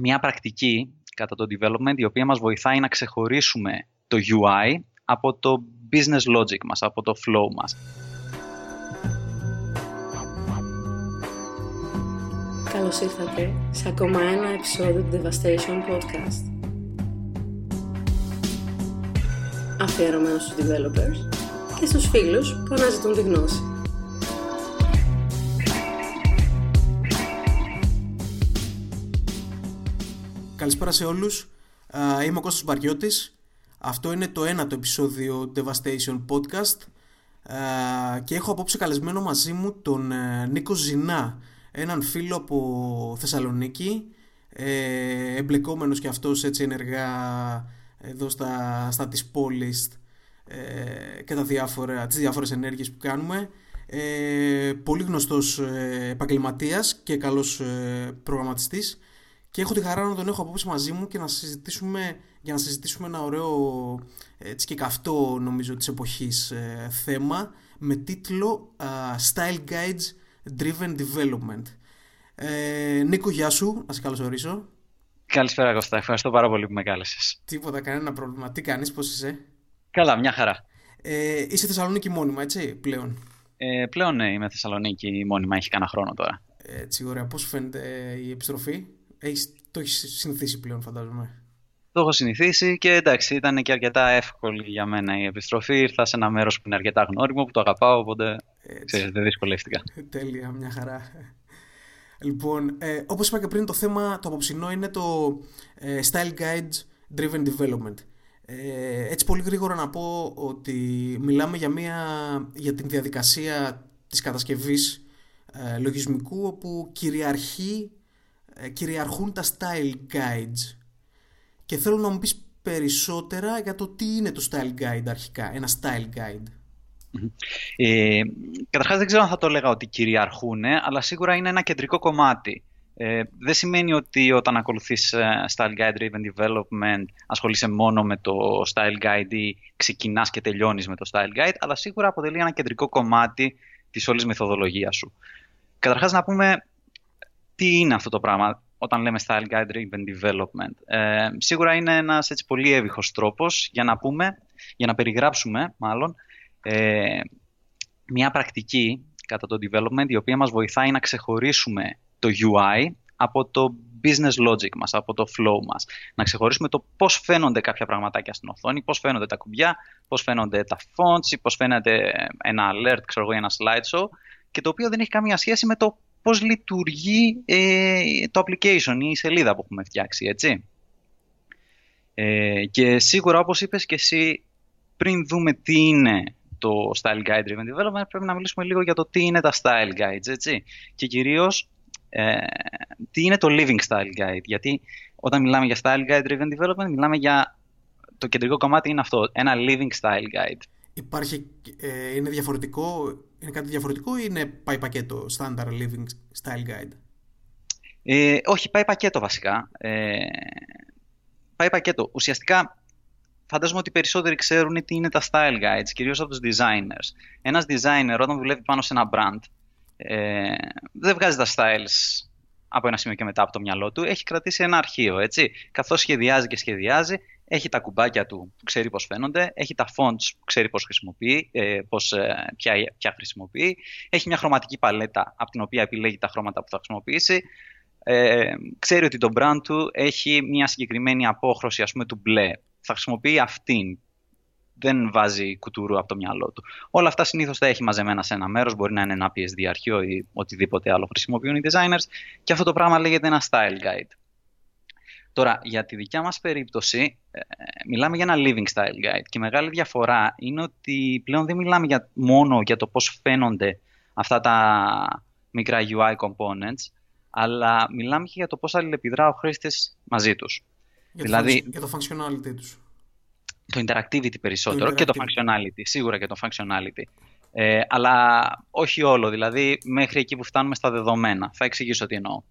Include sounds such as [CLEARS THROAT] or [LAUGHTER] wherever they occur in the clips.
μια πρακτική κατά το development η οποία μας βοηθάει να ξεχωρίσουμε το UI από το business logic μας, από το flow μας. Καλώς ήρθατε σε ακόμα ένα επεισόδιο του Devastation Podcast. Αφιερωμένο στους developers και στους φίλους που αναζητούν τη γνώση. Καλησπέρα σε όλους. Είμαι ο Κώστας Μπαριώτης. Αυτό είναι το ένατο επεισόδιο Devastation Podcast και έχω απόψε καλεσμένο μαζί μου τον ε, Νίκο Ζηνά, έναν φίλο από Θεσσαλονίκη, ε, εμπλεκόμενος και αυτός έτσι ενεργά εδώ στα, στα της πόλης ε, και τα διάφορα, τις διάφορες ενέργειες που κάνουμε. πολύ γνωστός επαγγελματίας και καλός προγραμματιστής και έχω τη χαρά να τον έχω απόψε μαζί μου και να συζητήσουμε, για να συζητήσουμε ένα ωραίο έτσι και καυτό νομίζω της εποχής ε, θέμα με τίτλο Style Guides Driven Development. Ε, Νίκο, γεια σου, να σε καλωσορίσω. Καλησπέρα Κώστα, ευχαριστώ πάρα πολύ που με κάλεσες. Τίποτα, κανένα πρόβλημα. Τι κάνεις, πώς είσαι; Καλά, μια χαρά. Ε, είσαι Θεσσαλονίκη μόνιμα, έτσι, πλέον; Ε, πλέον ναι, είμαι Θεσσαλονίκη μόνιμα, έχει κανένα χρόνο τώρα. Έτσι, ωραία. Πώς φαίνεται η επιστροφή; Έχεις, το έχεις συνηθίσει πλέον, φαντάζομαι. Το έχω συνηθίσει και εντάξει, ήταν και αρκετά εύκολη για μένα η επιστροφή. Ήρθα σε ένα μέρος που είναι αρκετά γνώριμο, που το αγαπάω, οπότε ξέρεις, δεν δυσκολεύτηκα. Τέλεια, μια χαρά. Λοιπόν, ε, όπως είπα και πριν, το θέμα το απόψινό είναι το ε, Style Guide Driven Development. Ε, έτσι πολύ γρήγορα να πω ότι μιλάμε για, μια, για την διαδικασία της κατασκευής ε, λογισμικού όπου κυριαρχεί ε, κυριαρχούν τα style guides και θέλω να μου πεις περισσότερα για το τι είναι το style guide αρχικά, ένα style guide. Ε, καταρχάς δεν ξέρω αν θα το έλεγα ότι κυριαρχούν, αλλά σίγουρα είναι ένα κεντρικό κομμάτι. Ε, δεν σημαίνει ότι όταν ακολουθείς ε, style guide driven development ασχολείσαι μόνο με το style guide ή ξεκινάς και τελειώνεις με το style guide, αλλά σίγουρα αποτελεί ένα κεντρικό κομμάτι της όλης μεθοδολογίας σου. Καταρχάς να πούμε τι είναι αυτό το πράγμα όταν λέμε style guide driven development; Ε, σίγουρα είναι ένας έτσι πολύ εύηχος τρόπος για να πούμε, για να περιγράψουμε μάλλον, ε, μια πρακτική κατά το development η οποία μας βοηθάει να ξεχωρίσουμε το UI από το business logic μας, από το flow μας. Να ξεχωρίσουμε το πώς φαίνονται κάποια πραγματάκια στην οθόνη, πώς φαίνονται τα κουμπιά, πώς φαίνονται τα fonts, πώς φαίνεται ένα alert, ξέρω εγώ, ένα slideshow και το οποίο δεν έχει καμία σχέση με το πώς λειτουργεί ε, το application ή η σελίδα που έχουμε φτιάξει, έτσι. Ε, και σίγουρα, όπως είπες και εσύ, πριν δούμε τι είναι το Style Guide Driven Development, πρέπει να μιλήσουμε λίγο για το τι είναι τα Style Guides, έτσι. Και κυρίως, ε, τι είναι το Living Style Guide. Γιατί όταν μιλάμε για Style Guide Driven Development, μιλάμε για το κεντρικό κομμάτι είναι αυτό, ένα Living Style Guide. Υπάρχει, ε, είναι διαφορετικό είναι κάτι διαφορετικό ή είναι πάει πακέτο Standard Living Style Guide; Ε, όχι, πάει πακέτο βασικά. Ε, πάει πακέτο. Ουσιαστικά φαντάζομαι ότι οι περισσότεροι ξέρουν τι είναι τα style guides, κυρίως από τους designers. Ένας designer όταν δουλεύει πάνω σε ένα brand ε, δεν βγάζει τα styles από ένα σημείο και μετά από το μυαλό του. Έχει κρατήσει ένα αρχείο, έτσι. Καθώς σχεδιάζει και σχεδιάζει, έχει τα κουμπάκια του που ξέρει πώς φαίνονται, έχει τα fonts που ξέρει πώς χρησιμοποιεί, ε, πώς, ε, ποια, ποια χρησιμοποιεί, έχει μια χρωματική παλέτα από την οποία επιλέγει τα χρώματα που θα χρησιμοποιήσει, ε, ξέρει ότι το brand του έχει μια συγκεκριμένη απόχρωση ας πούμε του μπλε, θα χρησιμοποιεί αυτήν, δεν βάζει κουτούρου από το μυαλό του. Όλα αυτά συνήθως τα έχει μαζεμένα σε ένα μέρος. Μπορεί να είναι ένα PSD αρχείο ή οτιδήποτε άλλο χρησιμοποιούν οι designers. Και αυτό το πράγμα λέγεται ένα style guide. Τώρα, για τη δικιά μας περίπτωση, ε, μιλάμε για ένα living style guide και η μεγάλη διαφορά είναι ότι πλέον δεν μιλάμε για, μόνο για το πώς φαίνονται αυτά τα μικρά UI components, αλλά μιλάμε και για το πώς αλληλεπιδρά ο χρήστης μαζί τους. Για, δηλαδή, το, για το functionality τους. Το interactivity περισσότερο και το functionality, σίγουρα και το functionality. Ε, αλλά όχι όλο, δηλαδή μέχρι εκεί που φτάνουμε στα δεδομένα. Θα εξηγήσω τι εννοώ.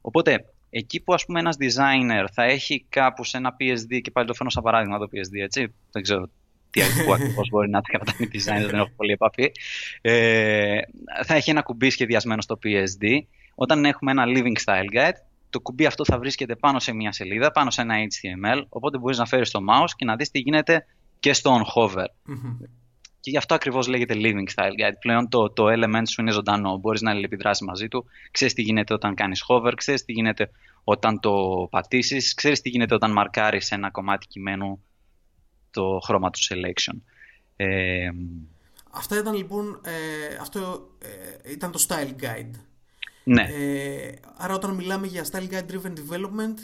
Οπότε, εκεί που ας πούμε ένας designer θα έχει κάπου σε ένα PSD και πάλι το φέρνω σαν παράδειγμα το PSD έτσι, δεν ξέρω τι [LAUGHS] ακριβώς μπορεί να καταλάβει designer, δεν έχω πολύ επαφή. Ε, θα έχει ένα κουμπί σχεδιασμένο στο PSD. Όταν έχουμε ένα living style guide, το κουμπί αυτό θα βρίσκεται πάνω σε μια σελίδα, πάνω σε ένα HTML, οπότε μπορείς να φέρεις το mouse και να δεις τι γίνεται και στο on hover. Μμμ. Και γι' αυτό ακριβώς λέγεται living style guide. Πλέον το, το element σου είναι ζωντανό, μπορείς να αλληλεπιδράσεις μαζί του, ξέρεις τι γίνεται όταν κάνεις hover, ξέρεις τι γίνεται όταν το πατήσεις, ξέρεις τι γίνεται όταν μαρκάρεις ένα κομμάτι κειμένου το χρώμα του selection. Ε, Αυτά ήταν λοιπόν, ε, αυτό ε, ήταν το style guide. ναι. Ε, άρα όταν μιλάμε για style guide driven development,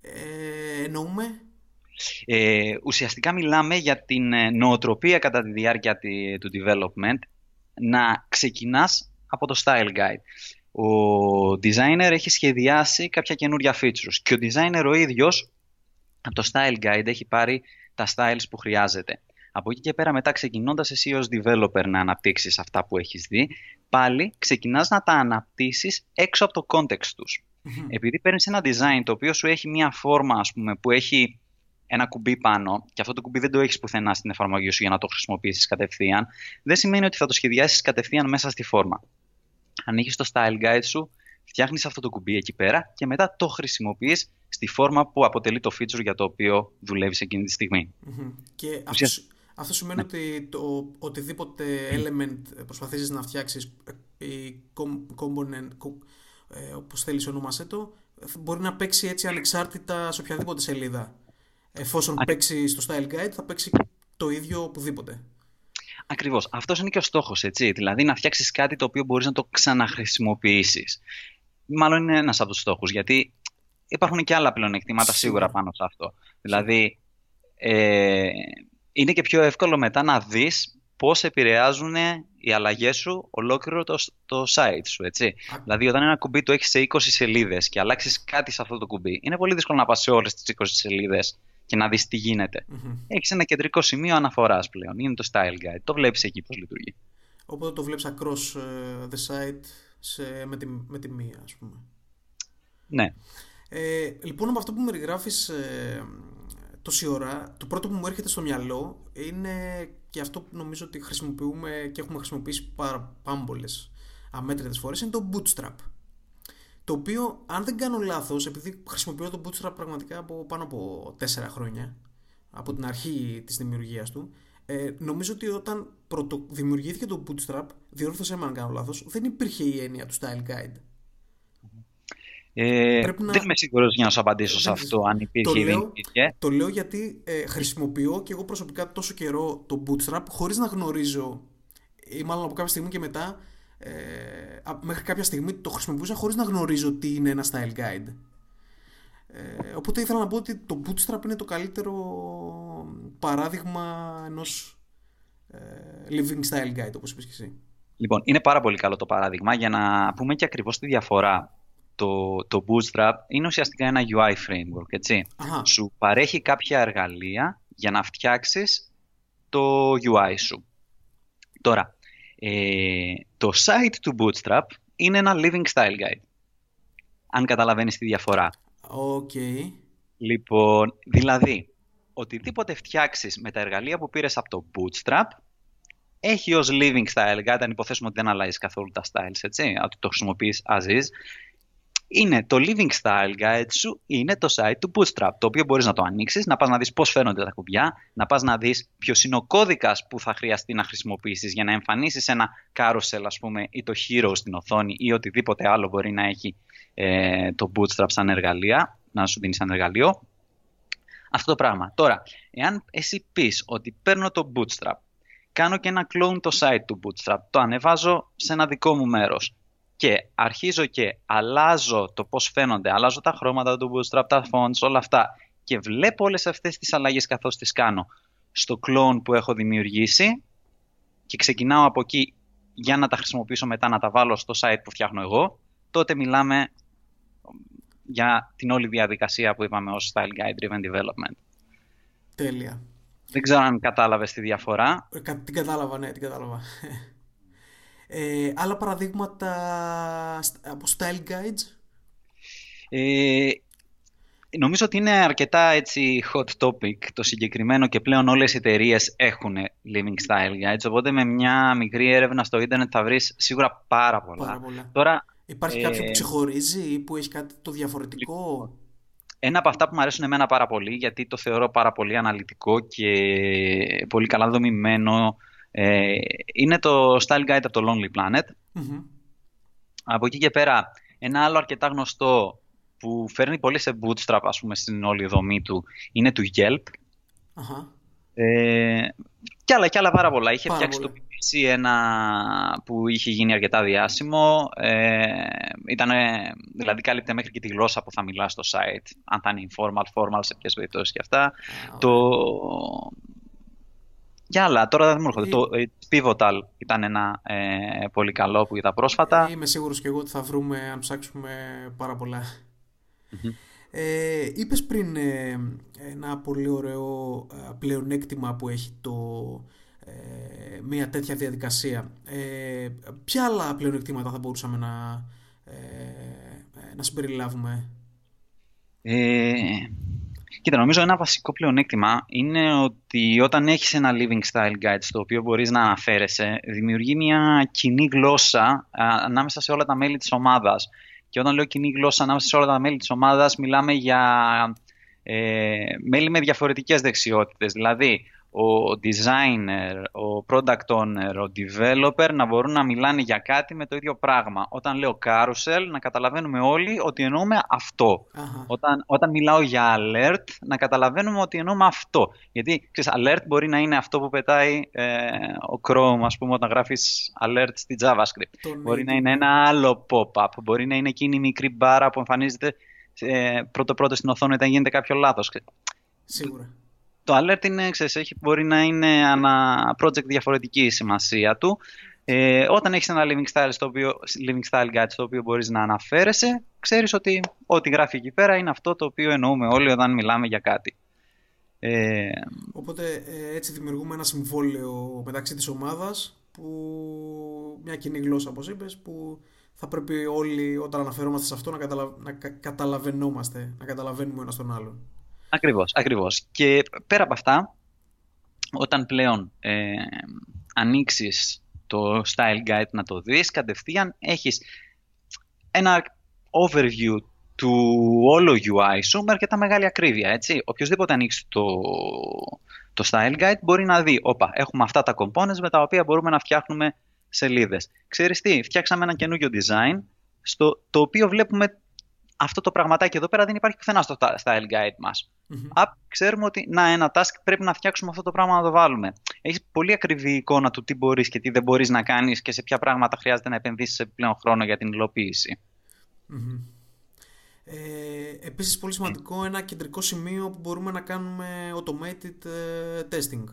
ε, εννοούμε Ε, ουσιαστικά μιλάμε για την ε, νοοτροπία κατά τη διάρκεια τη- του development να ξεκινάς από το style guide. Ο designer έχει σχεδιάσει κάποια καινούρια features και ο designer ο ίδιος από το style guide έχει πάρει τα styles που χρειάζεται. Από εκεί και πέρα μετά ξεκινώντας εσύ ως developer να αναπτύξεις αυτά που έχεις δει, πάλι ξεκινάς να τα αναπτύσσεις έξω από το context τους. Επειδή παίρνεις ένα design το οποίο σου έχει μια φόρμα ας πούμε, που έχει ένα κουμπί πάνω και αυτό το κουμπί δεν το έχεις πουθενά στην εφαρμογή σου για να το χρησιμοποιήσεις κατευθείαν, δεν σημαίνει ότι θα το σχεδιάσεις κατευθείαν μέσα στη φόρμα. Ανοίγεις το style guide σου, φτιάχνεις αυτό το κουμπί εκεί πέρα και μετά το χρησιμοποιείς στη φόρμα που αποτελεί το feature για το οποίο δουλεύεις εκείνη τη στιγμή. Μμμ. Και αυτό, Ουσιαστικά- σ- αυτό σημαίνει ότι το οτιδήποτε element προσπαθήσεις να φτιάξεις ε, η com- component, co- ε, όπως θέλεις ονόμασέ το, μπορεί να παίξει έτσι ανεξάρτητα σε οποιαδήποτε σελίδα. Εφόσον παίξει στο style guide θα παίξει το ίδιο οπουδήποτε. Ακριβώς. Αυτός είναι και ο στόχος, έτσι. Δηλαδή να φτιάξεις κάτι το οποίο μπορείς να το ξαναχρησιμοποιήσεις. Μάλλον είναι ένας από τους στόχους, γιατί υπάρχουν και άλλα πλεονεκτήματα Σίγουρα. σίγουρα πάνω σε αυτό. Δηλαδή, ε, είναι και πιο εύκολο μετά να δεις πώς επηρεάζουν οι αλλαγές σου ολόκληρο το, το site σου, έτσι. Α. Δηλαδή, όταν ένα κουμπί το έχεις σε 20 σελίδες και αλλάξεις κάτι σε αυτό το κουμπί, είναι πολύ δύσκολο να πας σε όλες τις 20 σελίδες και να δεις τι γίνεται. Μμμ. Έχεις ένα κεντρικό σημείο αναφοράς πλέον. Είναι το style guide. Το βλέπεις εκεί πώς λειτουργεί. Οπότε το βλέπεις across ε, the site σε, με, τη, με τη μία ας πούμε. Ναι. Ε, λοιπόν, από αυτό που με περιγράφεις ε, τόση ώρα, το πρώτο που μου έρχεται στο μυαλό είναι και αυτό που νομίζω ότι χρησιμοποιούμε και έχουμε χρησιμοποιήσει πάρα πάμπολες αμέτρητες φορές είναι το Bootstrap. Το οποίο, αν δεν κάνω λάθος, επειδή χρησιμοποιώ το Bootstrap πραγματικά από πάνω από τέσσερα χρόνια, από την αρχή της δημιουργίας του, ε, νομίζω ότι όταν πρωτο δημιουργήθηκε το Bootstrap, διόρθωσέ με αν κάνω λάθος, δεν υπήρχε η έννοια του Style Guide. Ε, Πρέπει να- Δεν είμαι σίγουρος για να σου απαντήσω σε Δεν- αυτό, αν υπήρχε το ή δεν λέω, υπήρχε. το λέω γιατί ε, χρησιμοποιώ και εγώ προσωπικά τόσο καιρό το Bootstrap χωρίς να γνωρίζω ή μάλλον από κάποια στιγμή και μετά ε, α- μέχρι κάποια στιγμή το χρησιμοποιούσα χωρίς να γνωρίζω τι είναι ένα style guide. Ε, οπότε ήθελα να πω ότι το Bootstrap είναι το καλύτερο παράδειγμα ενός ε, living style guide όπως είπες και εσύ. Λοιπόν, είναι πάρα πολύ καλό το παράδειγμα για να πούμε και ακριβώς τη διαφορά. Το, το Bootstrap είναι ουσιαστικά ένα UI framework, έτσι. Αχα, Σου παρέχει κάποια εργαλεία για να φτιάξεις το UI σου. Τώρα, ε, το site του Bootstrap είναι ένα living style guide. Αν καταλαβαίνεις τη διαφορά. οκ. Λοιπόν, δηλαδή, οτιδήποτε φτιάξεις με τα εργαλεία που πήρες από το Bootstrap έχει ως living style guide, αν υποθέσουμε ότι δεν αλλάζει καθόλου τα styles, έτσι, ότι το χρησιμοποιείς as is, είναι το living style guide σου, είναι το site του Bootstrap, το οποίο μπορείς να το ανοίξεις, να πας να δεις πώς φαίνονται τα κουμπιά, να πας να δεις ποιος είναι ο κώδικας που θα χρειαστεί να χρησιμοποιήσεις για να εμφανίσεις ένα carousel, ας πούμε, ή το hero στην οθόνη ή οτιδήποτε άλλο μπορεί να έχει ε, το Bootstrap σαν εργαλεία, να σου δίνει σαν εργαλείο. Αυτό το πράγμα. Τώρα, εάν εσύ πεις ότι παίρνω το Bootstrap, κάνω και ένα clone το site του Bootstrap, το ανεβάζω σε ένα δικό μου μέρος και αρχίζω και αλλάζω το πώς φαίνονται, αλλάζω τα χρώματα του Bootstrap, τα fonts, όλα αυτά και βλέπω όλες αυτές τις αλλαγές καθώς τις κάνω στο clone που έχω δημιουργήσει και ξεκινάω από εκεί για να τα χρησιμοποιήσω μετά να τα βάλω στο site που φτιάχνω εγώ, τότε μιλάμε για την όλη διαδικασία που είπαμε ως Style Guide Driven Development. Τέλεια. Δεν ξέρω αν κατάλαβες τη διαφορά. Ε, κα- Την κατάλαβα, ναι, την κατάλαβα. [LAUGHS] Ε, άλλα παραδείγματα στ- από style guides; Ε, νομίζω ότι είναι αρκετά έτσι hot topic το συγκεκριμένο και πλέον όλες οι εταιρείες έχουν living style guides οπότε με μια μικρή έρευνα στο ίντερνετ θα βρεις σίγουρα πάρα πολλά. Πάρα πολλά. Τώρα Υπάρχει κάποιο που ξεχωρίζει ή που έχει κάτι το διαφορετικό; Ένα από αυτά που μου αρέσουν εμένα πάρα πολύ, γιατί το θεωρώ πάρα πολύ αναλυτικό και πολύ καλά δομημένο, ε, είναι το Style Guide από το Lonely Planet. Από εκεί και πέρα, ένα άλλο αρκετά γνωστό που φέρνει πολύ σε bootstrap, ας πούμε, στην όλη δομή του, είναι του Yelp. Ε, και άλλα, και άλλα πάρα πολλά. Είχε φτιάξει το PPC ένα που είχε γίνει αρκετά διάσημο. Ε, ήταν, δηλαδή κάλυπτε μέχρι και τη γλώσσα που θα μιλάς στο site. Αν θα είναι informal, formal, σε ποιες περιπτώσεις και αυτά. Το... Και άλλα, τώρα δεν μου έρχονται. Το ε, Pivotal ήταν ένα ε, πολύ καλό που είδα πρόσφατα. Ε, είμαι σίγουρος και εγώ ότι θα βρούμε, αν ψάξουμε, πάρα πολλά. Ε, είπες πριν ε, ένα πολύ ωραίο ε, πλεονέκτημα που έχει το, ε, μια τέτοια διαδικασία. Ε, ποια άλλα πλεονεκτήματα θα μπορούσαμε να, να συμπεριλάβουμε; Ε, κοίτα, νομίζω ένα βασικό πλεονέκτημα είναι ότι όταν έχεις ένα living style guide στο οποίο μπορείς να αναφέρεσαι, δημιουργεί μια κοινή γλώσσα ανάμεσα σε όλα τα μέλη της ομάδας. Και όταν λέω κοινή γλώσσα ανάμεσα σε όλα τα μέλη της ομάδας, μιλάμε για ε, μέλη με διαφορετικές δεξιότητες. Δηλαδή, ο designer, ο product owner, ο developer να μπορούν να μιλάνε για κάτι με το ίδιο πράγμα. Όταν λέω carousel, να καταλαβαίνουμε όλοι ότι εννοούμε Όταν, όταν μιλάω για alert, να καταλαβαίνουμε ότι εννοούμε αυτό. Γιατί, ξέρεις, alert μπορεί να είναι αυτό που πετάει ε, ο Chrome, ας πούμε, όταν γράφεις alert στη JavaScript. μπορεί να είναι ένα άλλο pop-up, μπορεί να είναι εκείνη η μικρή μπάρα που εμφανίζεται ε, πρώτο-πρώτο στην οθόνη όταν γίνεται κάποιο λάθος. Σίγουρα το alert είναι, ξέρεις, έχει, μπορεί να είναι ένα project διαφορετική η σημασία του. Ε, όταν έχεις ένα living style, στο οποίο, living style guide στο οποίο μπορείς να αναφέρεσαι, ξέρεις ότι ό,τι γράφει εκεί πέρα είναι αυτό το οποίο εννοούμε όλοι όταν μιλάμε για κάτι. Ε, Οπότε ε, έτσι δημιουργούμε ένα συμβόλαιο μεταξύ της ομάδας που μια κοινή γλώσσα όπως είπες που θα πρέπει όλοι όταν αναφερόμαστε σε αυτό να, καταλα... να καταλαβαίνόμαστε, να καταλαβαίνουμε ένας τον άλλον. Ακριβώς, ακριβώς. Και πέρα από αυτά, όταν πλέον ε, ανοίξεις το Style Guide να το δεις, κατευθείαν έχεις ένα overview του όλου UI σου με αρκετά μεγάλη ακρίβεια, έτσι. Οποιοςδήποτε ανοίξει το, το Style Guide μπορεί να δει, όπα, έχουμε αυτά τα components με τα οποία μπορούμε να φτιάχνουμε σελίδες. Ξέρεις τι, φτιάξαμε ένα καινούριο design, στο, το οποίο βλέπουμε αυτό το πραγματάκι εδώ πέρα δεν υπάρχει πουθενά στο style guide μας. Mm-hmm. ξέρουμε ότι να, ένα task πρέπει να φτιάξουμε αυτό το πράγμα να το βάλουμε. Έχεις πολύ ακριβή εικόνα του τι μπορείς και τι δεν μπορείς να κάνεις και σε ποια πράγματα χρειάζεται να επενδύσεις επιπλέον χρόνο για την υλοποίηση. Mm-hmm. Ε, επίσης πολύ σημαντικό ένα κεντρικό σημείο που μπορούμε να κάνουμε automated ε, testing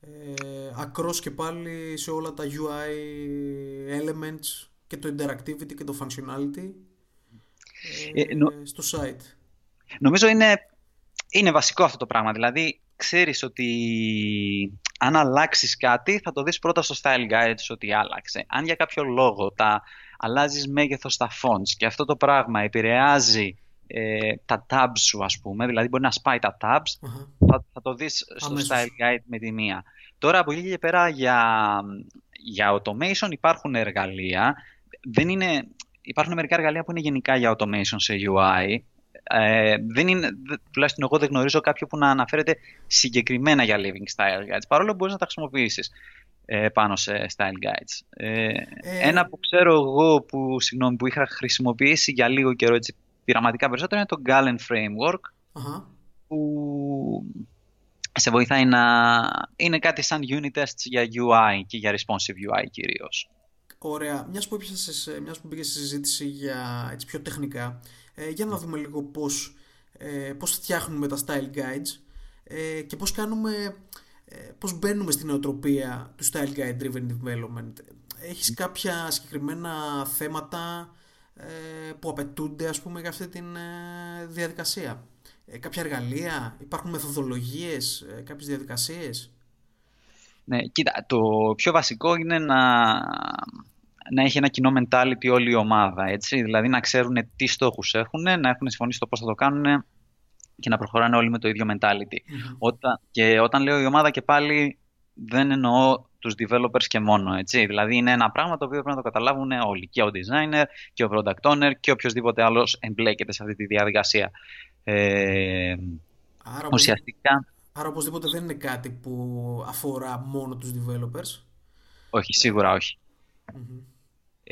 ε, ακρός και πάλι σε όλα τα UI elements και το interactivity και το functionality ε, στο site. Νομίζω είναι, είναι βασικό αυτό το πράγμα. Δηλαδή, ξέρεις ότι αν αλλάξεις κάτι θα το δεις πρώτα στο style guide ότι άλλαξε. Αν για κάποιο λόγο τα αλλάζεις μέγεθος στα fonts και αυτό το πράγμα επηρεάζει ε, τα tabs σου ας πούμε, δηλαδή μπορεί να σπάει τα tabs, θα, θα το δεις στο style guide με τη μία. Τώρα από εκεί και πέρα για, για automation υπάρχουν εργαλεία, δεν είναι, υπάρχουν μερικά εργαλεία που είναι γενικά για automation σε UI. Ε, δεν είναι, τουλάχιστον εγώ δεν γνωρίζω κάποιο που να αναφέρεται συγκεκριμένα για living style guides, παρόλο που μπορείς να τα χρησιμοποιήσεις ε, πάνω σε style guides. Ε, ε, ένα που ξέρω εγώ που, συγγνώμη, που είχα χρησιμοποιήσει για λίγο καιρό έτσι, πειραματικά περισσότερο είναι το Galen Framework που σε βοηθάει να είναι κάτι σαν unit tests για UI και για responsive UI κυρίως. Ωραία. Μιας που, μιας που πήγε στη συζήτηση για έτσι, πιο τεχνικά, ε, για να δούμε λίγο πώς, ε, πώς φτιάχνουμε τα style guides ε, και πώς κάνουμε, ε, πώς μπαίνουμε στην νοοτροπία του style guide driven development. Έχεις κάποια συγκεκριμένα θέματα ε, που απαιτούνται ας πούμε για αυτή τη ε, διαδικασία; κάποια εργαλεία, υπάρχουν μεθοδολογίες, κάποιες διαδικασίες; Ναι, κοίτα, το πιο βασικό είναι να, να έχει ένα κοινό mentality όλη η ομάδα. Έτσι. Δηλαδή να ξέρουν τι στόχους έχουν, να έχουν συμφωνήσει το πώς θα το κάνουν και να προχωράνε όλοι με το ίδιο mentality. Όταν, και όταν λέω η ομάδα και πάλι δεν εννοώ τους developers και μόνο. Έτσι. Δηλαδή είναι ένα πράγμα το οποίο πρέπει να το καταλάβουν όλοι. Και ο designer και ο product owner και οποιοδήποτε άλλος εμπλέκεται σε αυτή τη διαδικασία. Ε, Άρα, ουσιαστικά... Άρα οπωσδήποτε δεν είναι κάτι που αφορά μόνο τους developers; Όχι, σίγουρα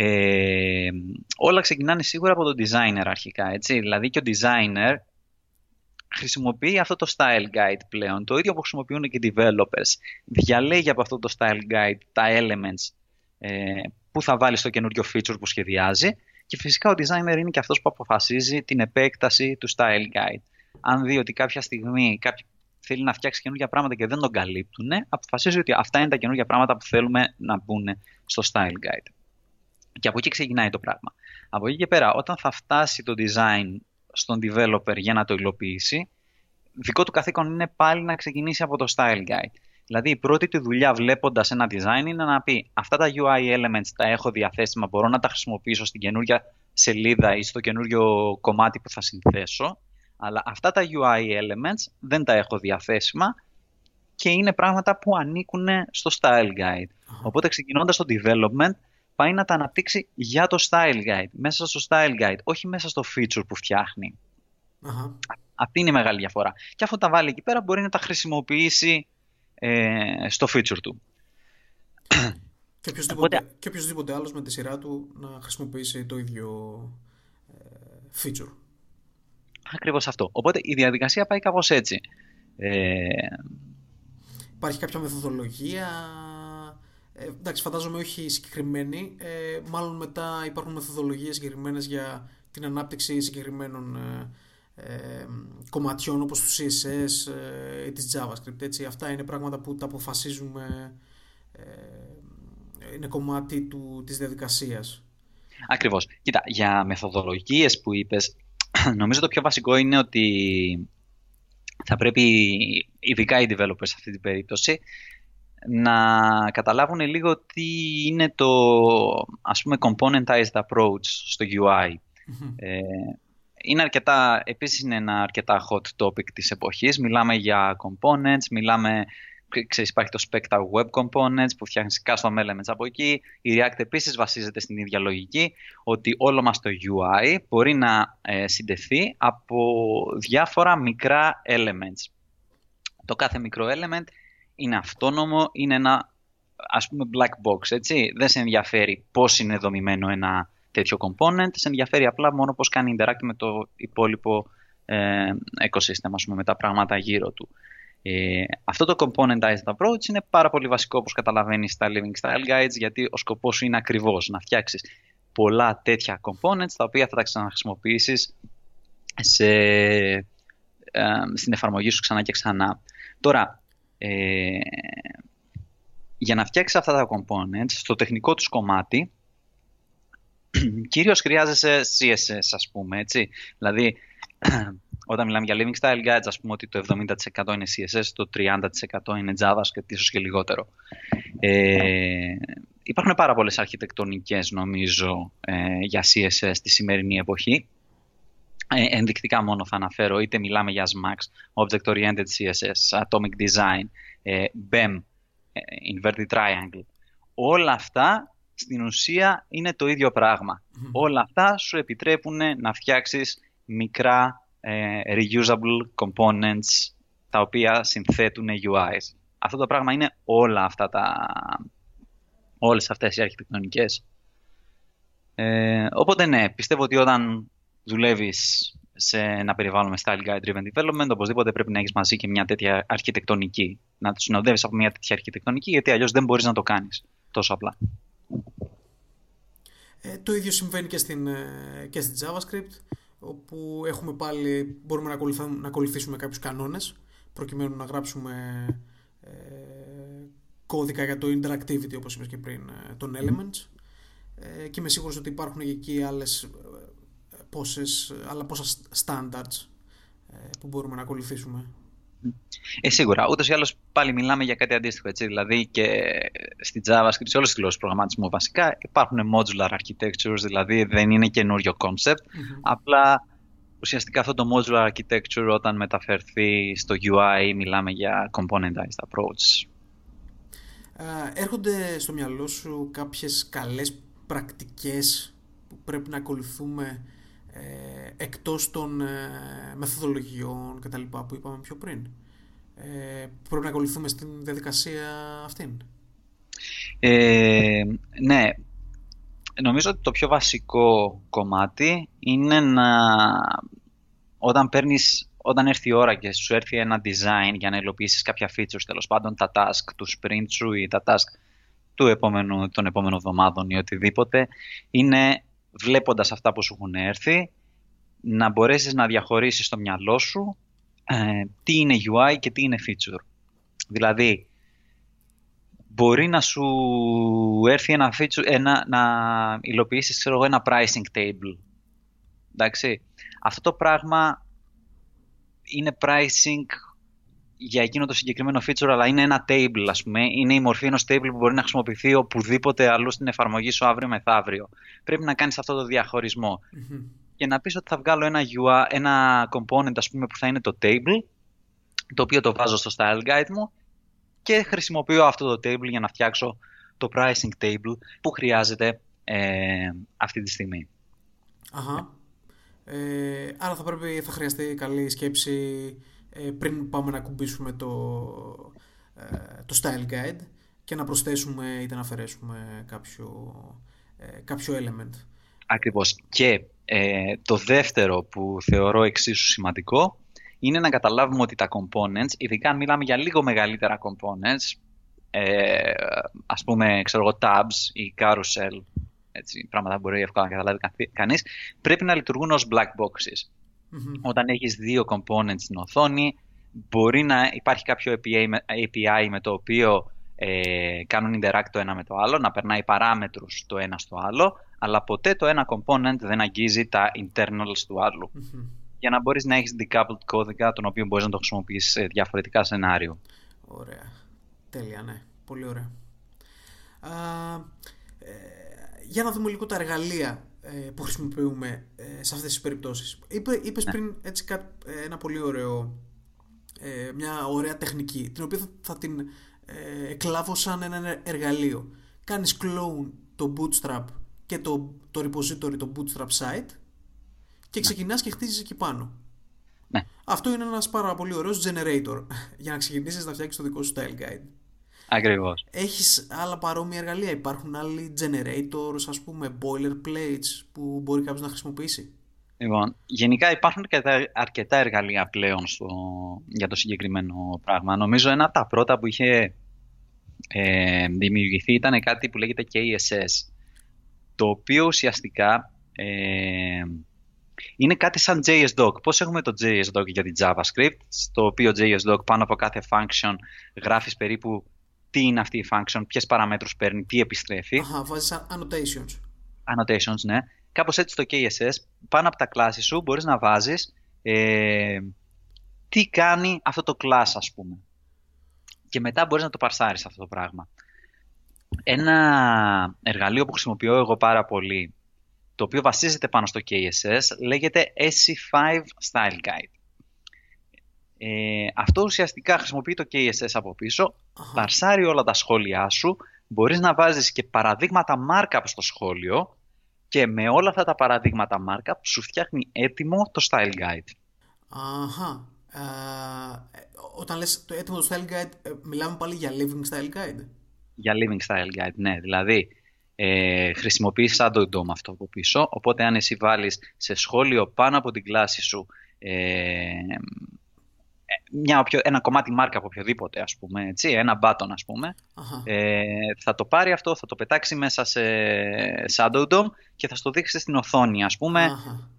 Ε, όλα ξεκινάνε σίγουρα από τον designer αρχικά, έτσι. Δηλαδή και ο designer χρησιμοποιεί αυτό το style guide πλέον, το ίδιο που χρησιμοποιούν και οι developers. Διαλέγει από αυτό το style guide τα elements ε, που θα βάλει στο καινούριο feature που σχεδιάζει και φυσικά ο designer είναι και αυτός που αποφασίζει την επέκταση του style guide. Αν δει ότι κάποια στιγμή κάποιο θέλει να φτιάξει καινούργια πράγματα και δεν τον καλύπτουν, αποφασίζει ότι αυτά είναι τα καινούργια πράγματα που θέλουμε να μπουν στο style guide. Και από εκεί ξεκινάει το πράγμα. Από εκεί και πέρα, όταν θα φτάσει το design στον developer για να το υλοποιήσει, δικό του καθήκον είναι πάλι να ξεκινήσει από το style guide. Δηλαδή η πρώτη του δουλειά βλέποντας ένα design είναι να πει αυτά τα UI elements τα έχω διαθέσιμα, μπορώ να τα χρησιμοποιήσω στην καινούργια σελίδα ή στο καινούριο κομμάτι που θα συνθέσω, αλλά αυτά τα UI elements δεν τα έχω διαθέσιμα και είναι πράγματα που ανήκουν στο style guide. Οπότε ξεκινώντας το development πάει να τα αναπτύξει για το style guide, μέσα στο style guide, όχι μέσα στο feature που φτιάχνει. Αχα. Αυτή είναι η μεγάλη διαφορά. Και αφού τα βάλει εκεί πέρα μπορεί να τα χρησιμοποιήσει ε, στο feature του. Και οποιοδήποτε, Οπότε... και οποιοδήποτε άλλος με τη σειρά του να χρησιμοποιήσει το ίδιο ε, feature. Ακριβώς αυτό. Οπότε η διαδικασία πάει κάπως έτσι. Ε... Υπάρχει κάποια μεθοδολογία; Ε, εντάξει, φαντάζομαι όχι συγκεκριμένη. Ε, μάλλον μετά υπάρχουν μεθοδολογίες συγκεκριμένες για την ανάπτυξη συγκεκριμένων ε, ε κομματιών όπως τους CSS ε, ή της JavaScript. Έτσι. Αυτά είναι πράγματα που τα αποφασίζουμε, ε, είναι κομμάτι του, της διαδικασίας. Ακριβώς. Κοίτα, για μεθοδολογίες που είπες, [CLEARS THROAT] νομίζω το πιο βασικό είναι ότι θα πρέπει, ειδικά οι developers σε αυτή την περίπτωση, να καταλάβουν λίγο τι είναι το ας πούμε componentized approach στο UI. Ε, είναι αρκετά, επίσης είναι ένα αρκετά hot topic της εποχής. Μιλάμε για components, μιλάμε, ξέρεις, υπάρχει το Spectre Web Components που φτιάχνεις custom elements από εκεί. Η React επίσης βασίζεται στην ίδια λογική ότι όλο μας το UI μπορεί να ε, συντεθεί από διάφορα μικρά elements. Το κάθε μικρό element είναι αυτόνομο, είναι ένα ας πούμε black box, έτσι. Δεν σε ενδιαφέρει πώς είναι δομημένο ένα τέτοιο component, σε ενδιαφέρει απλά μόνο πώς κάνει interact με το υπόλοιπο ε, ecosystem, ας πούμε, με τα πράγματα γύρω του. Ε, αυτό το componentized approach είναι πάρα πολύ βασικό όπως καταλαβαίνεις στα Living Style Guides γιατί ο σκοπός σου είναι ακριβώς να φτιάξεις πολλά τέτοια components τα οποία θα τα ξαναχρησιμοποιήσεις σε, ε, στην εφαρμογή σου ξανά και ξανά. Τώρα, ε, για να φτιάξεις αυτά τα components, στο τεχνικό τους κομμάτι, [CLEARS THROAT] κυρίως χρειάζεσαι CSS, ας πούμε, έτσι. Δηλαδή, [CLEARS THROAT] όταν μιλάμε για living style guides, ας πούμε ότι το 70% είναι CSS, το 30% είναι JavaScript, ίσως και λιγότερο. Ε, υπάρχουν πάρα πολλές αρχιτεκτονικές, νομίζω, ε, για CSS στη σημερινή εποχή. Ε, ενδεικτικά μόνο θα αναφέρω, είτε μιλάμε για SMAX, Object Oriented CSS, Atomic Design, ε, BEM, ε, Inverted Triangle. Όλα αυτά στην ουσία είναι το ίδιο Όλα αυτά σου επιτρέπουν να φτιάξεις μικρά reusable components τα οποία συνθέτουν UIs. Αυτό το πράγμα είναι όλα αυτά τα... όλες αυτές οι αρχιτεκτονικές. Ε, οπότε ναι, πιστεύω ότι όταν δουλεύεις σε ένα περιβάλλον με style guide driven development, οπωσδήποτε πρέπει να έχεις μαζί και μια τέτοια αρχιτεκτονική. Να του συνοδεύεις από μια τέτοια αρχιτεκτονική, γιατί αλλιώς δεν μπορείς να το κάνεις τόσο απλά. Ε, το ίδιο συμβαίνει και στην, ε, και στην JavaScript, όπου έχουμε πάλι, μπορούμε να, ακολουθήσουμε, να ακολουθήσουμε κάποιους κανόνες, προκειμένου να γράψουμε ε, κώδικα για το interactivity, όπως είπες και πριν, ε, των elements. Ε, και είμαι σίγουρος ότι υπάρχουν και εκεί άλλες πόσες, αλλά πόσα standards ε, που μπορούμε να ακολουθήσουμε. Ε, σίγουρα. Ούτως ή άλλως πάλι μιλάμε για κάτι αντίστοιχο. Έτσι. Δηλαδή και στη JavaScript, σε όλες τις γλώσσες προγραμματισμού βασικά, υπάρχουν modular architectures, δηλαδή δεν είναι καινούριο concept. Απλά ουσιαστικά αυτό το modular architecture όταν μεταφερθεί στο UI μιλάμε για componentized approach. έρχονται στο μυαλό σου κάποιες καλές πρακτικές που πρέπει να ακολουθούμε ε, εκτός των ε, μεθοδολογιών και τα λοιπά που είπαμε πιο πριν. Ε, πρέπει να ακολουθούμε στην διαδικασία αυτήν. Ε, ναι, νομίζω ότι το πιο βασικό κομμάτι είναι να όταν παίρνεις όταν έρθει η ώρα και σου έρθει ένα design για να υλοποιήσεις κάποια features, τέλος πάντων τα task του sprint σου ή τα task του επόμενου, των επόμενων εβδομάδων ή οτιδήποτε, είναι βλέποντας αυτά που σου έχουν έρθει, να μπορέσεις να διαχωρίσεις στο μυαλό σου ε, τι είναι UI και τι είναι feature. Δηλαδή, μπορεί να σου έρθει ένα feature, ένα, να υλοποιήσεις ξέρω, ένα pricing table. Εντάξει. Αυτό το πράγμα είναι pricing για εκείνο το συγκεκριμένο feature, αλλά είναι ένα table, ας πούμε. Είναι η μορφή ενός table που μπορεί να χρησιμοποιηθεί οπουδήποτε αλλού στην εφαρμογή σου αύριο μεθαύριο. Πρέπει να κάνεις αυτό το διαχωρισμό. Mm-hmm. Και να πεις ότι θα βγάλω ένα, UI, ένα component, ας πούμε, που θα είναι το table, το οποίο το βάζω στο style guide μου και χρησιμοποιώ αυτό το table για να φτιάξω το pricing table που χρειάζεται ε, αυτή τη στιγμή. Αχα. Ε, άρα θα πρέπει, θα χρειαστεί καλή σκέψη ε, πριν πάμε να κουμπίσουμε το, ε, το style guide και να προσθέσουμε είτε να αφαιρέσουμε κάποιο, ε, κάποιο element. Ακριβώς. Και το δεύτερο που θεωρώ εξίσου σημαντικό είναι να καταλάβουμε ότι τα components, ειδικά αν μιλάμε για λίγο μεγαλύτερα components, ε, ας πούμε, ξέρω εγώ, tabs ή carousel, έτσι, πράγματα που μπορεί εύκολα να καταλάβει κανείς, πρέπει να λειτουργούν ως black boxes. Όταν έχεις δύο components στην οθόνη, μπορεί να υπάρχει κάποιο API, API με το οποίο ε, κάνουν interact το ένα με το άλλο, να περνάει παράμετρους το ένα στο άλλο, αλλά ποτέ το ένα component δεν αγγίζει τα internals του αλλου Για να μπορείς να έχεις decoupled κώδικα, τον οποίο μπορείς να το χρησιμοποιήσεις σε διαφορετικά σενάριο. Ωραία. Τέλεια, ναι. Πολύ ωραία. Α, ε, για να δούμε λίγο τα εργαλεία ε, που χρησιμοποιούμε ε, σε αυτές τις περιπτώσεις. Είπε, είπες ναι. πριν έτσι ε, ένα πολύ ωραίο, μια ωραία τεχνική, την οποία θα, την εκλάβω σαν ένα εργαλείο. Κάνεις clone το bootstrap και το, το repository, το bootstrap site και ναι. ξεκινάς και χτίζεις εκεί πάνω. Ναι. Αυτό είναι ένας πάρα πολύ ωραίος generator [LAUGHS] για να ξεκινήσεις να φτιάξεις το δικό σου style guide. Ακριβώς. Έχεις άλλα παρόμοια εργαλεία; Υπάρχουν άλλοι generators, ας πούμε, boilerplates που μπορεί κάποιος να χρησιμοποιήσει; Λοιπόν, γενικά υπάρχουν και αρκετά εργαλεία πλέον στο, για το συγκεκριμένο πράγμα. Νομίζω ένα από τα πρώτα που είχε ε, δημιουργηθεί ήταν κάτι που λέγεται KSS, το οποίο ουσιαστικά ε, είναι κάτι σαν JSDoc. Πώς έχουμε το JSDoc για την JavaScript, στο οποίο JSDoc πάνω από κάθε function γράφεις περίπου τι είναι αυτή η function, ποιες παραμέτρους παίρνει, τι επιστρέφει. Αχα, βάζεις annotations. Annotations, ναι. Κάπως έτσι στο KSS, πάνω από τα κλάσεις σου μπορείς να βάζεις ε, τι κάνει αυτό το class, ας πούμε. Και μετά μπορείς να το παρσάρεις αυτό το πράγμα. Ένα εργαλείο που χρησιμοποιώ εγώ πάρα πολύ, το οποίο βασίζεται πάνω στο KSS, λέγεται SC5 Style Guide. Ε, αυτό ουσιαστικά χρησιμοποιεί το KSS από πίσω, παρσάρει όλα τα σχόλιά σου, μπορείς να βάζεις και παραδείγματα markup στο σχόλιο και με όλα αυτά τα παραδείγματα markup σου φτιάχνει έτοιμο το style guide. Αχα. Ε, όταν λες το έτοιμο το style guide, ε, μιλάμε πάλι για living style guide. Για living style guide, ναι. Δηλαδή, ε, χρησιμοποιείς σαν το DOM αυτό από πίσω, οπότε αν εσύ βάλεις σε σχόλιο πάνω από την κλάση σου ε, μια, ένα κομμάτι μάρκα από οποιοδήποτε, ας πούμε, έτσι, ένα button ας πούμε, ε, θα το πάρει αυτό, θα το πετάξει μέσα σε Shadow DOM και θα στο δείξει στην οθόνη, ας πούμε. Αχα.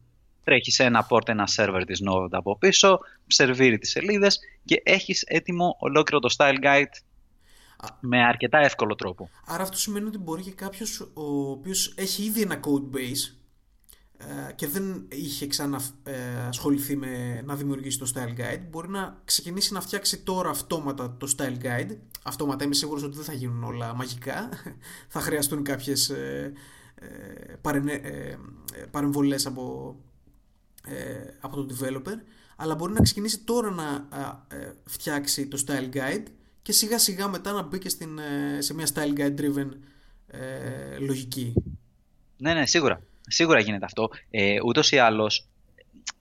Τρέχεις σε ένα port, ένα server της Node από πίσω, σερβίρει τις σελίδες και έχεις έτοιμο ολόκληρο το style guide με αρκετά εύκολο τρόπο. Άρα αυτό σημαίνει ότι μπορεί και κάποιος ο οποίος έχει ήδη ένα code base ε, και δεν είχε ξανά ε, ασχοληθεί με να δημιουργήσει το Style Guide μπορεί να ξεκινήσει να φτιάξει τώρα αυτόματα το Style Guide αυτόματα είμαι σίγουρος ότι δεν θα γίνουν όλα μαγικά [LAUGHS] θα χρειαστούν κάποιες ε, ε, παρεμβολές από, από τον developer αλλά μπορεί να ξεκινήσει τώρα να φτιάξει το Style Guide και σιγά σιγά μετά να μπει και στην, ε, σε μια style guide driven ε, λογική. Ναι, ναι, σίγουρα. Σίγουρα γίνεται αυτό. Ε, ούτως ή άλλως,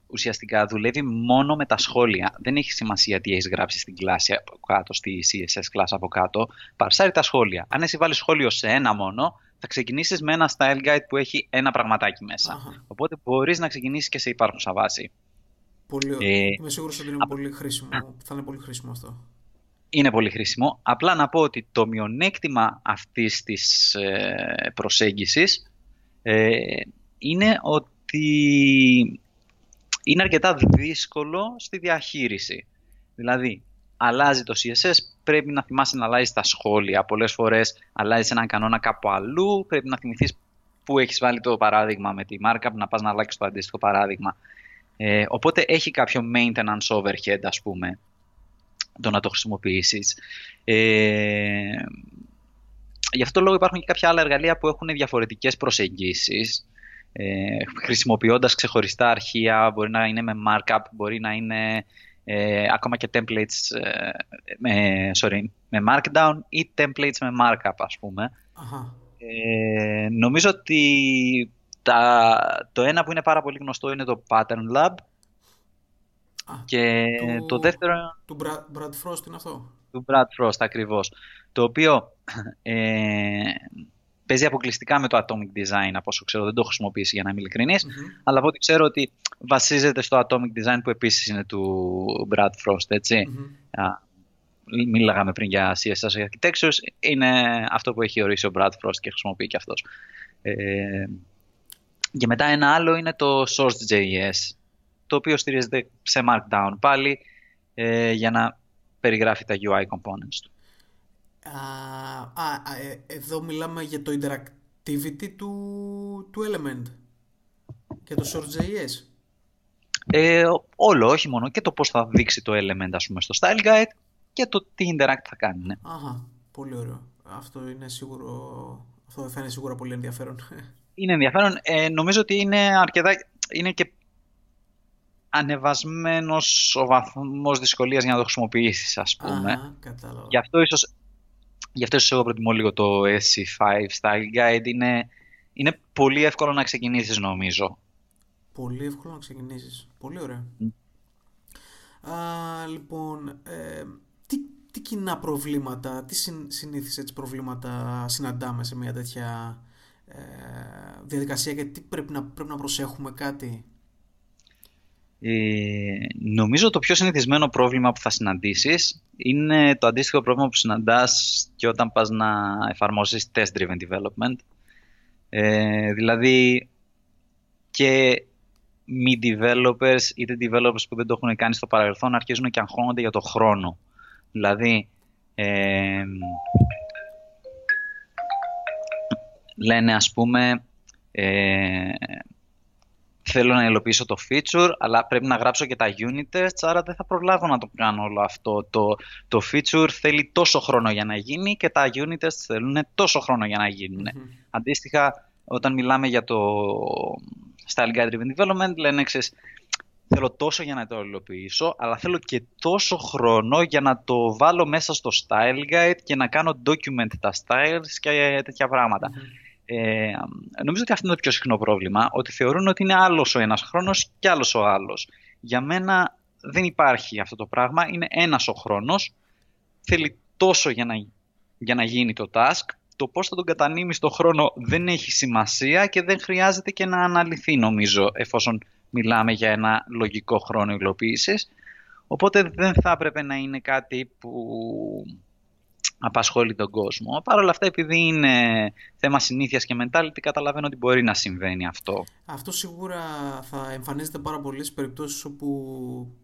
ουσιαστικά δουλεύει μόνο με τα σχόλια. Δεν έχει σημασία τι έχεις γράψει στην κλάση από κάτω, στη CSS κλάση από κάτω. Παρσάρει τα σχόλια. Αν εσύ βάλεις σχόλιο σε ένα μόνο, θα ξεκινήσεις με ένα style guide που έχει ένα πραγματάκι μέσα. Αχα. Οπότε μπορείς να ξεκινήσεις και σε υπάρχουσα βάση. Πολύ Ε, Είμαι σίγουρος ότι είναι πολύ χρήσιμο. Θα είναι πολύ χρήσιμο αυτό. Είναι πολύ χρήσιμο. Απλά να πω ότι το μειονέκτημα αυτής της ε, προσέγγισης ε, είναι ότι είναι αρκετά δύσκολο στη διαχείριση. Δηλαδή, αλλάζει το CSS, πρέπει να θυμάσαι να αλλάζεις τα σχόλια. Πολλές φορές αλλάζεις έναν κανόνα κάπου αλλού, πρέπει να θυμηθείς πού έχεις βάλει το παράδειγμα με τη markup, να πας να αλλάξεις το αντίστοιχο παράδειγμα. Ε, οπότε έχει κάποιο maintenance overhead, ας πούμε, το να το χρησιμοποιήσεις. Ε, γι' αυτό το λόγο υπάρχουν και κάποια άλλα εργαλεία που έχουν διαφορετικές προσεγγίσεις ε, χρησιμοποιώντας ξεχωριστά αρχεία, μπορεί να είναι με markup, μπορεί να είναι ε, ακόμα και templates ε, με, sorry, με markdown ή templates με markup ας πούμε. Αχα. Ε, νομίζω ότι τα, το ένα που είναι πάρα πολύ γνωστό είναι το Pattern Lab Α, και του- το δεύτερο Του Bra- Brad Frost είναι αυτό; του Brad Frost ακριβώς το οποίο ε, παίζει αποκλειστικά με το Atomic Design από όσο ξέρω δεν το έχω χρησιμοποιήσει για να είμαι ειλικρινής Μμμ. αλλά από ό,τι ξέρω ότι βασίζεται στο Atomic Design που επίσης είναι του Brad Frost έτσι Μμμ. Α, μίλαγαμε πριν για CSS Architectures είναι αυτό που έχει ορίσει ο Brad Frost και χρησιμοποιεί και αυτός ε, και μετά ένα άλλο είναι το Source.js το οποίο στηρίζεται σε Markdown πάλι ε, για να περιγράφει τα UI components του. Α, α, α, ε, εδώ μιλάμε για το interactivity του, του element και το Source.js. Ε, όλο, όχι μόνο και το πώς θα δείξει το element ας πούμε στο style guide και το τι interact θα κάνει. Ναι. Αχα, πολύ ωραίο. Αυτό είναι σίγουρο, αυτό θα είναι σίγουρα πολύ ενδιαφέρον. [LAUGHS] Είναι ενδιαφέρον. Ε, νομίζω ότι είναι αρκετά, είναι και ανεβασμένος ο βαθμός δυσκολίας για να το χρησιμοποιήσεις ας πούμε. Αχα, κατάλαβα. Γι' αυτό ίσως, γι' αυτό ίσως εγώ προτιμώ λίγο το SC5 Style Guide. Είναι, είναι πολύ εύκολο να ξεκινήσεις νομίζω. Πολύ εύκολο να ξεκινήσεις. Πολύ ωραία. Α, λοιπόν, ε, τι, τι κοινά προβλήματα, τι συν, συνήθεις έτσι προβλήματα συναντάμε σε μια τέτοια ε, διαδικασία και τι πρέπει να, πρέπει να προσέχουμε κάτι; Ε, νομίζω το πιο συνηθισμένο πρόβλημα που θα συναντήσεις είναι το αντίστοιχο πρόβλημα που συναντάς και όταν πας να εφαρμόσεις test-driven development. Ε, δηλαδή και μη developers είτε developers που δεν το έχουν κάνει στο παρελθόν αρχίζουν και αγχώνονται για το χρόνο. Δηλαδή ε, λένε ας πούμε ε, θέλω να υλοποιήσω το feature, αλλά πρέπει να γράψω και τα unit tests, άρα δεν θα προλάβω να το κάνω όλο αυτό. Το, το feature θέλει τόσο χρόνο για να γίνει και τα unit tests θέλουν τόσο χρόνο για να γίνουν. Αντίστοιχα, όταν μιλάμε για το Style Guide Driven Development, λένε εξής, θέλω τόσο για να το υλοποιήσω, αλλά θέλω και τόσο χρόνο για να το βάλω μέσα στο Style Guide και να κάνω document τα styles και τέτοια πράγματα. Ε, νομίζω ότι αυτό είναι το πιο συχνό πρόβλημα, ότι θεωρούν ότι είναι άλλος ο ένας χρόνος και άλλος ο άλλος. Για μένα δεν υπάρχει αυτό το πράγμα, είναι ένας ο χρόνος, θέλει τόσο για να, για να γίνει το task, το πώς θα τον κατανείμεις στο χρόνο δεν έχει σημασία και δεν χρειάζεται και να αναλυθεί νομίζω, εφόσον μιλάμε για ένα λογικό χρόνο υλοποίησης. Οπότε δεν θα έπρεπε να είναι κάτι που απασχολεί τον κόσμο. Παρ' όλα αυτά, επειδή είναι θέμα συνήθειας και mentality, καταλαβαίνω ότι μπορεί να συμβαίνει αυτό. Αυτό σίγουρα θα εμφανίζεται πάρα πολύ στις περιπτώσεις όπου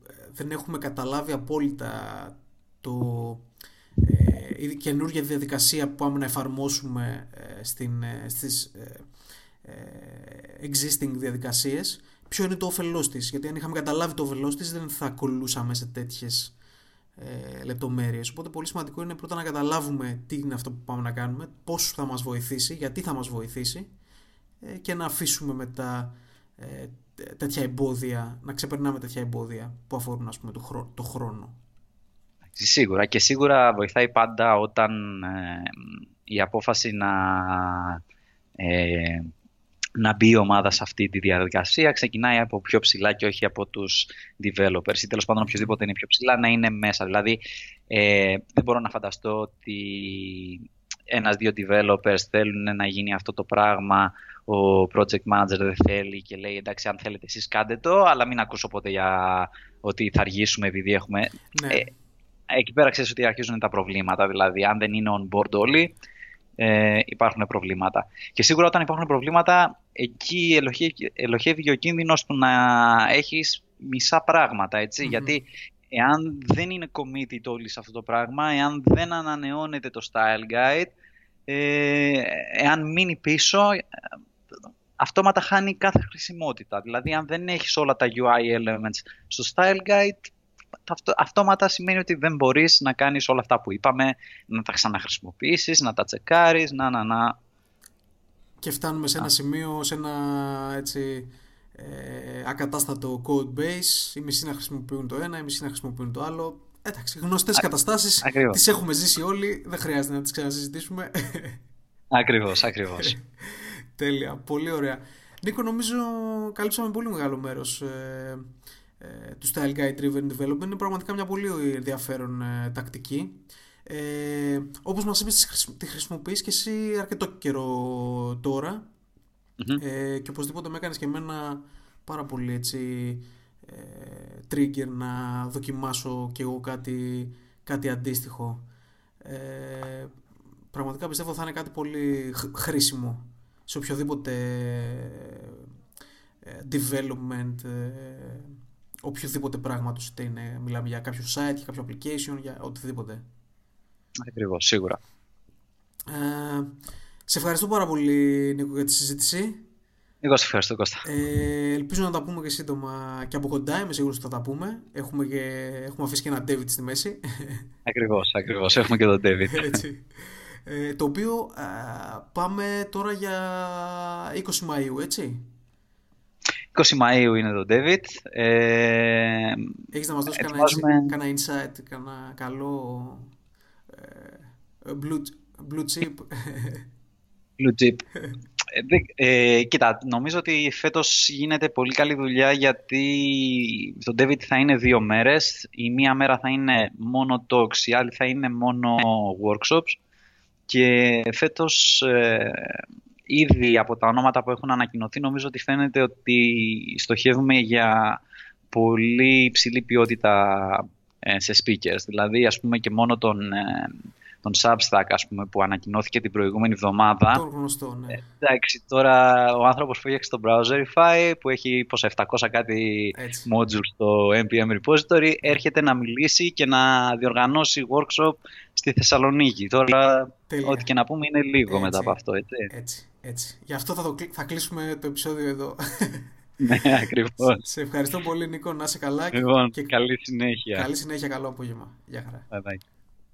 ε, δεν έχουμε καταλάβει απόλυτα το, ε, η καινούργια διαδικασία που πάμε να εφαρμόσουμε ε, στην, ε, στις ε, ε, existing διαδικασίες ποιο είναι το όφελός της; Γιατί αν είχαμε καταλάβει το όφελός της δεν θα κολλούσαμε σε τέτοιες ε, λεπτομέρειες οπότε πολύ σημαντικό είναι πρώτα να καταλάβουμε τι είναι αυτό που πάμε να κάνουμε πώς θα μας βοηθήσει, γιατί θα μας βοηθήσει ε, και να αφήσουμε μετά ε, τέτοια εμπόδια, να ξεπερνάμε τέτοια εμπόδια που αφορούν ας πούμε το, χρόνο. Το χρόνο. Σίγουρα και σίγουρα βοηθάει πάντα όταν ε, η απόφαση να, ε, να μπει η ομάδα σε αυτή τη διαδικασία ξεκινάει από πιο ψηλά και όχι από τους developers ή τέλος πάντων οποιοδήποτε είναι πιο ψηλά να είναι μέσα. Δηλαδή ε, δεν μπορώ να φανταστώ ότι ένας-δύο developers θέλουν να γίνει αυτό το πράγμα, ο project manager δεν θέλει και λέει εντάξει αν θέλετε εσείς κάντε το, αλλά μην ακούσω ποτέ για ότι θα αργήσουμε επειδή έχουμε... Ναι. Ε, εκεί πέρα ξέρεις ότι αρχίζουν τα προβλήματα, δηλαδή αν δεν είναι on board όλοι, ε, υπάρχουν προβλήματα. Και σίγουρα όταν υπάρχουν προβλήματα, εκεί ελοχεύει, ελοχεύει και ο κίνδυνος του να έχεις μισά πράγματα. Γιατί εάν δεν είναι committed όλοι σε αυτό το πράγμα, εάν δεν ανανεώνεται το style guide, ε, εάν μείνει πίσω, αυτόματα χάνει κάθε χρησιμότητα. Δηλαδή, αν δεν έχεις όλα τα UI elements στο style guide, αυτόματα σημαίνει ότι δεν μπορείς να κάνεις όλα αυτά που είπαμε, να τα ξαναχρησιμοποιήσεις, να τα τσεκάρεις, να, να, να. Και φτάνουμε σε ένα σημείο, σε ένα έτσι, ε, ακατάστατο code base, οι μισοί να χρησιμοποιούν το ένα, οι μισοί να χρησιμοποιούν το άλλο. Εντάξει, γνωστές καταστάσεις. Τις έχουμε ζήσει όλοι, δεν χρειάζεται να τις ξανασυζητήσουμε. Ακριβώς, ακριβώς. [LAUGHS] Τέλεια, πολύ ωραία. Νίκο, νομίζω καλύψαμε πολύ μεγάλο μέρος ε, ε, του Style Guide Driven Development. Είναι πραγματικά μια πολύ ενδιαφέρον ε, τακτική. Ε, όπως μας είπες, τη χρησιμοποιείς και εσύ αρκετό καιρό ε, και οπωσδήποτε με έκανες και εμένα πάρα πολύ έτσι ε, trigger να δοκιμάσω και εγώ κάτι, κάτι αντίστοιχο. Ε, πραγματικά πιστεύω θα είναι κάτι πολύ χρήσιμο σε οποιοδήποτε ε, development οποιοδήποτε πράγμα του είτε είναι, μιλάμε για κάποιο site, για κάποιο application, για οτιδήποτε. Ακριβώς, σίγουρα. Ε, σε ευχαριστώ πάρα πολύ Νίκο για τη συζήτηση. Εγώ σε ευχαριστώ Κώστα. Ε, ελπίζω να τα πούμε και σύντομα και από κοντά, είμαι σίγουρος ότι θα τα πούμε. Έχουμε, και, έχουμε αφήσει και ένα David στη μέση. Ακριβώς, ακριβώς. Έχουμε και τον David. [LAUGHS] Έτσι. Ε, το οποίο πάμε τώρα για 20 Μαΐου, έτσι. 20 Μαΐου είναι το David. Ε, Έχεις να μας δώσεις ετοιμάζουμε... κανένα insight, κανένα καλό ε, blue, blue chip. Blue chip. Ε, ε, κοίτα, νομίζω ότι φέτος γίνεται πολύ καλή δουλειά γιατί το David θα είναι δύο μέρες. Η μία μέρα θα είναι μόνο talks, η άλλη θα είναι μόνο workshops. Και φέτος ε, ήδη από τα ονόματα που έχουν ανακοινωθεί νομίζω ότι φαίνεται ότι στοχεύουμε για πολύ υψηλή ποιότητα ε, σε speakers. Δηλαδή ας πούμε και μόνο τον, ε, τον Substack ας πούμε, που ανακοινώθηκε την προηγούμενη εβδομάδα. Τον γνωστό, ναι. Ε, εντάξει, τώρα ο άνθρωπος που έχει το Browserify που έχει πως 700 κάτι Έτσι. modules στο NPM repository έρχεται να μιλήσει και να διοργανώσει workshop στη Θεσσαλονίκη. Τώρα ό,τι και να πούμε είναι λίγο έτσι, μετά από αυτό, έτσι. Έτσι, έτσι. Γι' αυτό θα, το, θα κλείσουμε το επεισόδιο εδώ. [LAUGHS] ναι, ακριβώς. Σε ευχαριστώ πολύ Νίκο, να είσαι καλά. Λοιπόν, και καλή συνέχεια. Καλή συνέχεια, καλό απόγευμα. Γεια χαρά. Bye bye.